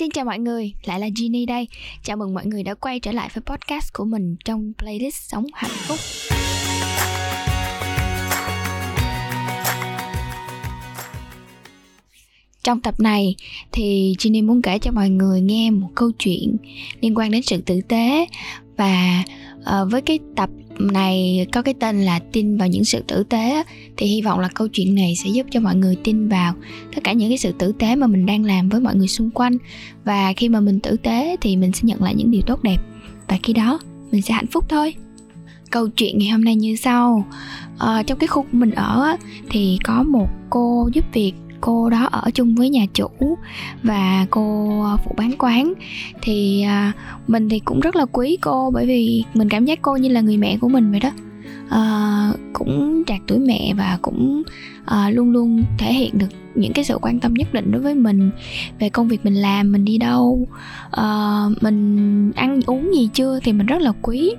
Xin chào mọi người, lại là Ginny đây. Chào mừng mọi người đã quay trở lại với podcast của mình trong playlist Sống Hạnh Phúc. Trong tập này thì Ginny muốn kể cho mọi người nghe một câu chuyện liên quan đến sự tử tế. Và uh, với cái tập này có cái tên là tin vào những sự tử tế thì hy vọng là câu chuyện này sẽ giúp cho mọi người tin vào tất cả những cái sự tử tế mà mình đang làm với mọi người xung quanh. Và khi mà mình tử tế thì mình sẽ nhận lại những điều tốt đẹp. Và khi đó mình sẽ hạnh phúc thôi. Câu chuyện ngày hôm nay như sau. À, trong cái khu mình ở thì có một cô giúp việc cô đó ở chung với nhà chủ và cô ờ, phụ bán quán. Thì à, mình thì cũng rất là quý cô bởi vì mình cảm giác cô như là người mẹ của mình vậy đó. À, cũng trạc tuổi mẹ và cũng à, luôn luôn thể hiện được những cái sự quan tâm nhất định đối với mình về công việc mình làm mình đi đâu à, mình ăn uống gì chưa thì mình rất là quý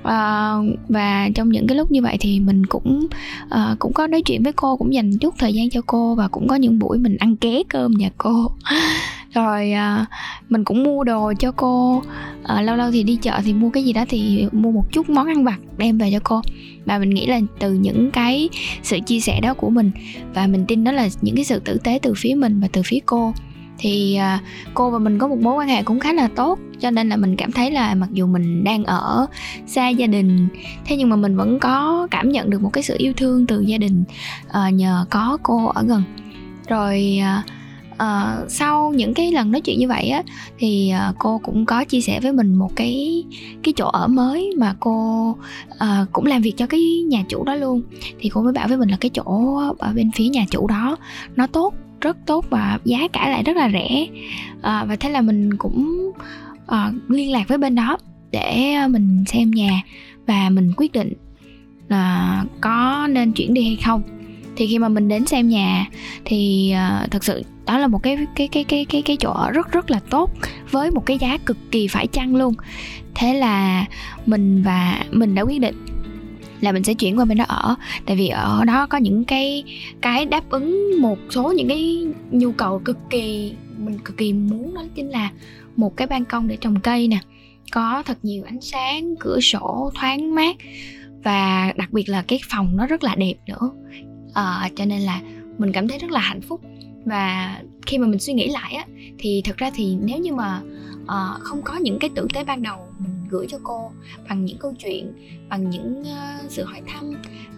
uh, và trong những cái lúc như vậy thì mình cũng uh, cũng có nói chuyện với cô cũng dành chút thời gian cho cô và cũng có những buổi mình ăn ké cơm nhà cô. Rồi uh, mình cũng mua đồ cho cô. Uh, lâu lâu thì đi chợ thì mua cái gì đó thì mua một chút món ăn vặt đem về cho cô. Và mình nghĩ là từ những cái sự chia sẻ đó của mình và mình tin đó là những cái sự tử tế từ phía mình và từ phía cô thì à, cô và mình có một mối quan hệ cũng khá là tốt cho nên là mình cảm thấy là mặc dù mình đang ở xa gia đình thế nhưng mà mình vẫn có cảm nhận được một cái sự yêu thương từ gia đình uh, nhờ có cô ở gần. Rồi uh, uh, sau những cái lần nói chuyện như vậy á thì uh, cô cũng có chia sẻ với mình một cái cái chỗ ở mới mà cô uh, cũng làm việc cho cái nhà chủ đó luôn. Thì cô mới bảo với mình là cái chỗ ở bên phía nhà chủ đó nó tốt rất tốt và giá cả lại rất là rẻ. À, và thế là mình cũng à, liên lạc với bên đó để ờ, mình xem nhà và mình quyết định là có nên chuyển đi hay không. Thì khi mà mình đến xem nhà thì uh, thật sự đó là một cái cái cái cái cái cái chỗ ở rất rất là tốt với một cái giá cực kỳ phải chăng luôn. Thế là mình và mình đã quyết định là mình sẽ chuyển qua bên đó ở. Tại vì ở đó có những cái cái đáp ứng một số những cái nhu cầu cực kỳ mình cực kỳ muốn đó chính là một cái ban công để trồng cây nè. Có thật nhiều ánh sáng cửa sổ thoáng mát và đặc biệt là cái phòng nó rất là đẹp nữa. À, cho nên là mình cảm thấy rất là hạnh phúc. Và khi mà mình suy nghĩ lại á thì thực ra thì nếu như mà uh, không có những cái tử tế ban đầu mình gửi cho cô bằng những câu chuyện bằng những uh, sự hỏi thăm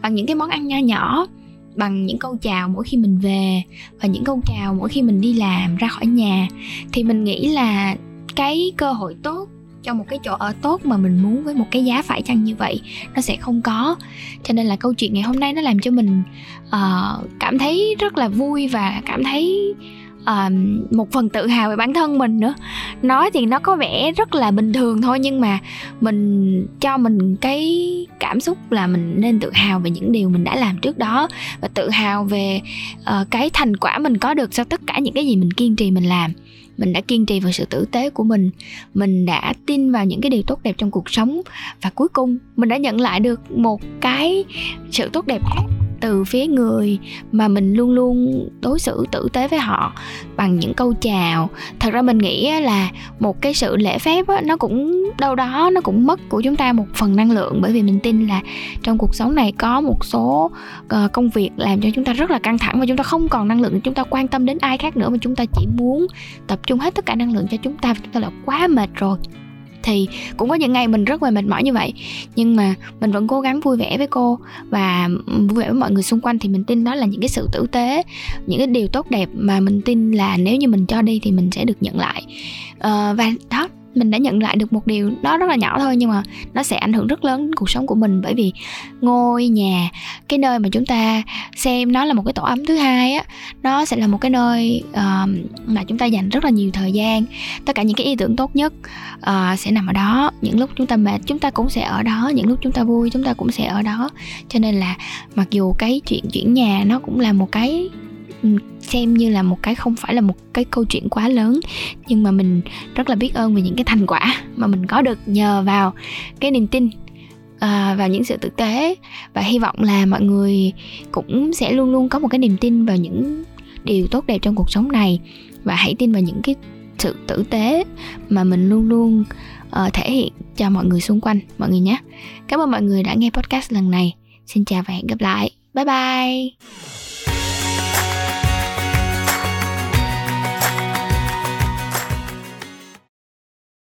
bằng những cái món ăn nho nhỏ bằng những câu chào mỗi khi mình về và những câu chào mỗi khi mình đi làm ra khỏi nhà. Thì mình nghĩ là cái cơ hội tốt cho một cái chỗ ở tốt mà mình muốn với một cái giá phải chăng như vậy nó sẽ không có. Cho nên là câu chuyện ngày hôm nay nó làm cho mình uh, cảm thấy rất là vui và cảm thấy uh, một phần tự hào về bản thân mình nữa. Nói thì nó có vẻ rất là bình thường thôi nhưng mà mình cho mình cái cảm xúc là mình nên tự hào về những điều mình đã làm trước đó và tự hào về uh, cái thành quả mình có được sau tất cả những cái gì mình kiên trì mình làm. Mình đã kiên trì vào sự tử tế của mình. Mình đã tin vào những cái điều tốt đẹp trong cuộc sống. Và cuối cùng mình đã nhận lại được một cái sự tốt đẹp khác từ phía người mà mình luôn luôn đối xử tử tế với họ bằng những câu chào. Thật ra mình nghĩ là một cái sự lễ phép á, nó cũng đâu đó nó cũng mất của chúng ta một phần năng lượng. Bởi vì mình tin là trong cuộc sống này có một số ờ, công việc làm cho chúng ta rất là căng thẳng và chúng ta không còn năng lượng chúng ta quan tâm đến ai khác nữa mà chúng ta chỉ muốn tập trung hết tất cả năng lượng cho chúng ta chúng ta là quá mệt rồi thì cũng có những ngày mình rất là mệt mỏi như vậy. Nhưng mà mình vẫn cố gắng vui vẻ với cô và vui vẻ với mọi người xung quanh thì mình tin đó là những cái sự tử tế những cái điều tốt đẹp mà mình tin là nếu như mình cho đi thì mình sẽ được nhận lại. Uh, và đó mình đã nhận lại được một điều đó rất là nhỏ thôi nhưng mà nó sẽ ảnh hưởng rất lớn đến cuộc sống của mình. Bởi vì ngôi nhà cái nơi mà chúng ta xem nó là một cái tổ ấm thứ hai á nó sẽ là một cái nơi uh, mà chúng ta dành rất là nhiều thời gian. Tất cả những cái ý tưởng tốt nhất uh, sẽ nằm ở đó. Những lúc chúng ta mệt chúng ta cũng sẽ ở đó. Những lúc chúng ta vui chúng ta cũng sẽ ở đó. Cho nên là mặc dù cái chuyện chuyển nhà nó cũng là một cái xem như là một cái không phải là một cái câu chuyện quá lớn nhưng mà mình rất là biết ơn về những cái thành quả mà mình có được nhờ vào cái niềm tin à, vào những sự tử tế. Và hy vọng là mọi người cũng sẽ luôn luôn có một cái niềm tin vào những điều tốt đẹp trong cuộc sống này. Và hãy tin vào những cái sự tử tế mà mình luôn luôn uh, thể hiện cho mọi người xung quanh mọi người nhé. Cảm ơn mọi người đã nghe podcast lần này. Xin chào và hẹn gặp lại. Bye bye.